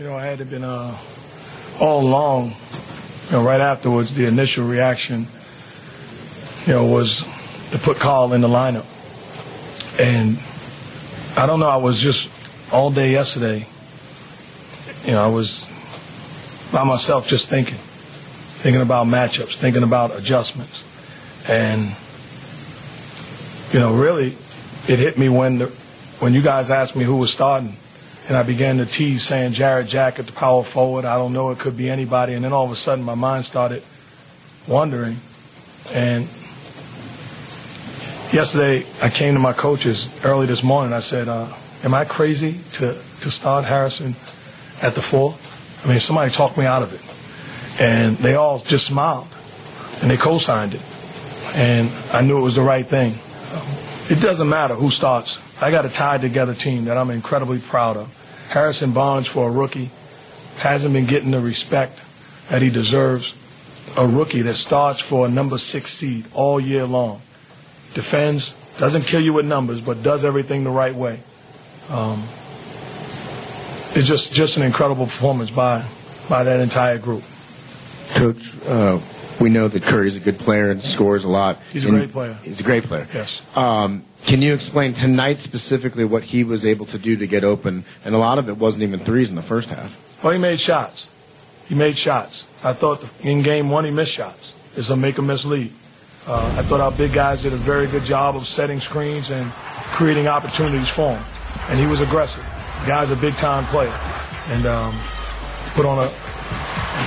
You know, I had been uh, all along, you know, right afterwards, the initial reaction, you know, was to put Carl in the lineup. And I don't know, I was just all day yesterday, you know, I was by myself just thinking, thinking about matchups, thinking about adjustments. And, you know, really, it hit me when the, when you guys asked me who was starting, and I began to tease saying Jarrett Jack at the power forward. I don't know, it could be anybody. And then all of a sudden, my mind started wondering. And yesterday, I came to my coaches early this morning. I said, uh, "Am I crazy to to start Harrison at the four? I mean, somebody talked me out of it." And they all just smiled and they co-signed it. And I knew it was the right thing. It doesn't matter who starts. I got a tied together team that I'm incredibly proud of. Harrison Barnes for a rookie hasn't been getting the respect that he deserves. A rookie that starts for a number six seed all year long. Defends, doesn't kill you with numbers, but does everything the right way. Um, it's just, just an incredible performance by, by that entire group. Coach, uh, we know that Curry's a good player and scores a lot. He's a And great player. He's a great player. Yes. Um, can you explain tonight specifically what he was able to do to get open? And a lot of it wasn't even threes in the first half. Well, he made shots. He made shots. I thought in game one he missed shots. It's a make or miss lead. Uh, I thought our big guys did a very good job of setting screens and creating opportunities for him. And he was aggressive. The guy's a big time player. And um, put on a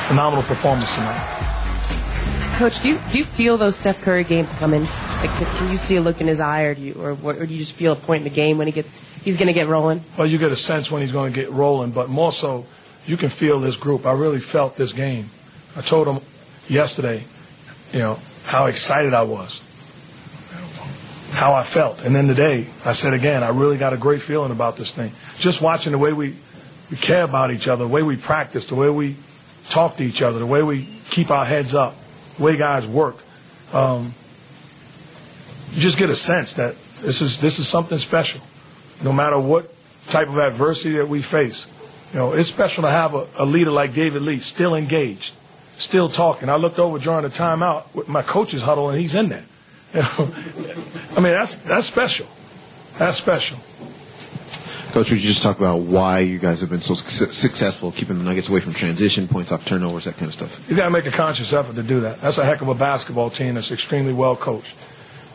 phenomenal performance tonight. Coach, do you do you feel those Steph Curry games coming? Like, can, can you see a look in his eye, or do you, or, or do you just feel a point in the game when he gets he's going to get rolling? Well, you get a sense when he's going to get rolling, but more so, you can feel this group. I really felt this game. I told him yesterday, you know, how excited I was, how I felt. And then today, I said again, I really got a great feeling about this thing. Just watching the way we, we care about each other, the way we practice, the way we talk to each other, the way we keep our heads up, the way guys work. Um, you just get a sense that this is this is something special no matter what type of adversity that we face. You know, it's special to have a, a leader like David Lee still engaged, still talking. I looked over during the timeout with my coach's huddle, and he's in there. You know? I mean, that's that's special. That's special. Coach, would you just talk about why you guys have been so su- successful keeping the Nuggets away from transition, points off turnovers, that kind of stuff? You got to make a conscious effort to do that. That's a heck of a basketball team that's extremely well coached.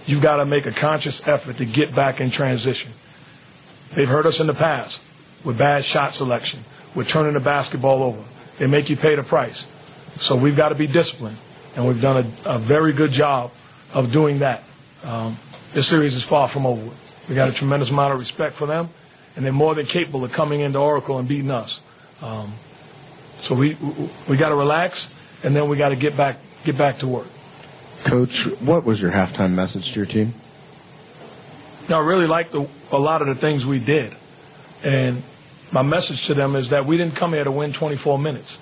You've got to make a conscious effort to get back in transition. They've hurt us in the past with bad shot selection, with turning the basketball over. They make you pay the price. So we've got to be disciplined, and we've done a, a very good job of doing that. Um, this series is far from over. We got a tremendous amount of respect for them, and they're more than capable of coming into Oracle and beating us. Um, so we we got to relax, and then we got to get back get back to work. Coach, what was your halftime message to your team? You know, I really liked the, a lot of the things we did, and my message to them is that we didn't come here to win 24 minutes.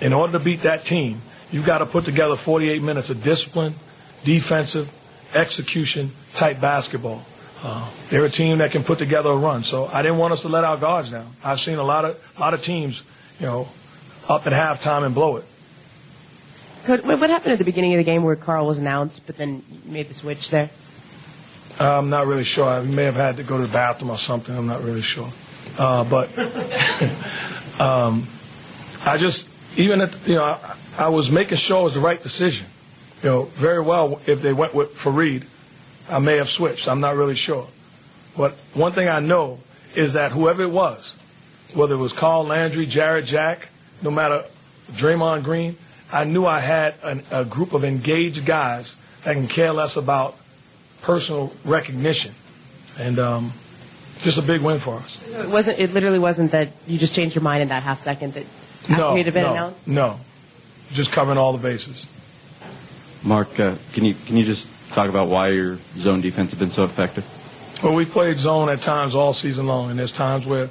In order to beat that team, you've got to put together 48 minutes of discipline, defensive, execution type basketball. Uh, they're a team that can put together a run. So I didn't want us to let our guards down. I've seen a lot of a lot of teams, you know, up at halftime and blow it. What happened at the beginning of the game where Carl was announced, but then made the switch there? I'm not really sure. I may have had to go to the bathroom or something. I'm not really sure. Uh, but um, I just, even at, you know, I, I was making sure it was the right decision. You know, very well, if they went with Faried, I may have switched. I'm not really sure. But one thing I know is that whoever it was, whether it was Carl Landry, Jarrett Jack, no matter Draymond Green, I knew I had an, a group of engaged guys that can care less about personal recognition, and um, just a big win for us. So it wasn't. It literally wasn't that you just changed your mind in that half second that after No, it had been no, announced. no, just covering all the bases. Mark, uh, can you can you just talk about why your zone defense has been so effective? Well, we played zone at times all season long, and there's times where,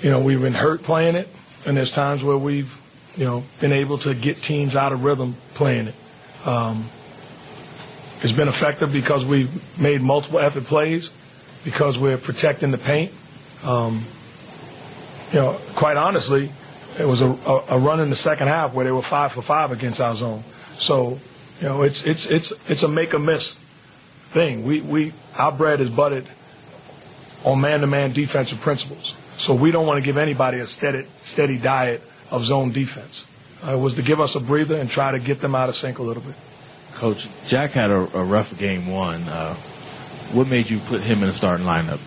you know, we've been hurt playing it, and there's times where we've, you know, been able to get teams out of rhythm playing it. Um, it's been effective because we've made multiple effort plays, because we're protecting the paint. Um, you know, quite honestly, it was a, a, run in the second half where they were five for five against our zone. So, you know, it's it's it's it's a make or miss thing. We we our bread is buttered on man-to-man defensive principles. So we don't want to give anybody a steady steady diet of zone defense. Uh, it was to give us a breather and try to get them out of sync a little bit. Coach, Jack had a, a rough game one. Uh, what made you put him in the starting lineup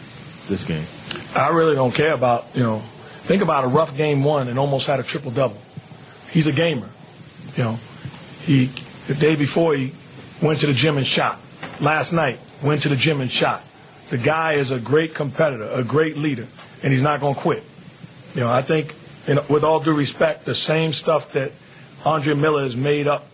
this game? I really don't care about, you know, think about a rough game one and almost had a triple double. He's a gamer. You know, he, the day before he went to the gym and shot. Last night, went to the gym and shot. The guy is a great competitor, a great leader, and he's not going to quit. You know, I think, know, with all due respect, the same stuff that Andre Miller is made up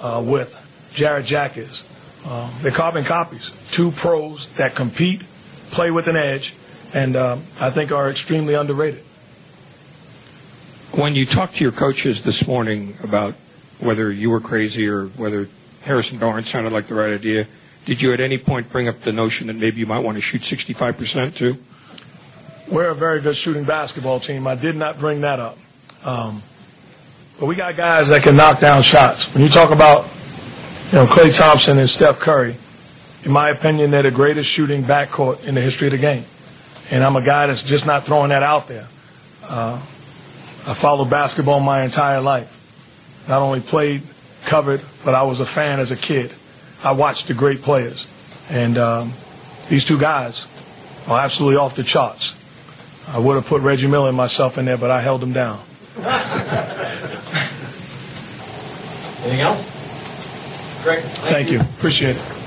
uh, with, Jarrett Jack is. Uh, they're carbon copies. Two pros that compete, play with an edge, and um, I think are extremely underrated. When you talked to your coaches this morning about whether you were crazy or whether Harrison Barnes sounded like the right idea, did you at any point bring up the notion that maybe you might want to shoot 65% too? We're a very good shooting basketball team. I did not bring that up. Um, but we got guys that can knock down shots. When you talk about, you know, Klay Thompson and Steph Curry, in my opinion, they're the greatest shooting backcourt in the history of the game. And I'm a guy that's just not throwing that out there. Uh, I followed basketball my entire life. Not only played, covered, but I was a fan as a kid. I watched the great players. And um, these two guys are absolutely off the charts. I would have put Reggie Miller and myself in there, but I held him down. Anything else? Great. Thank you. Appreciate it.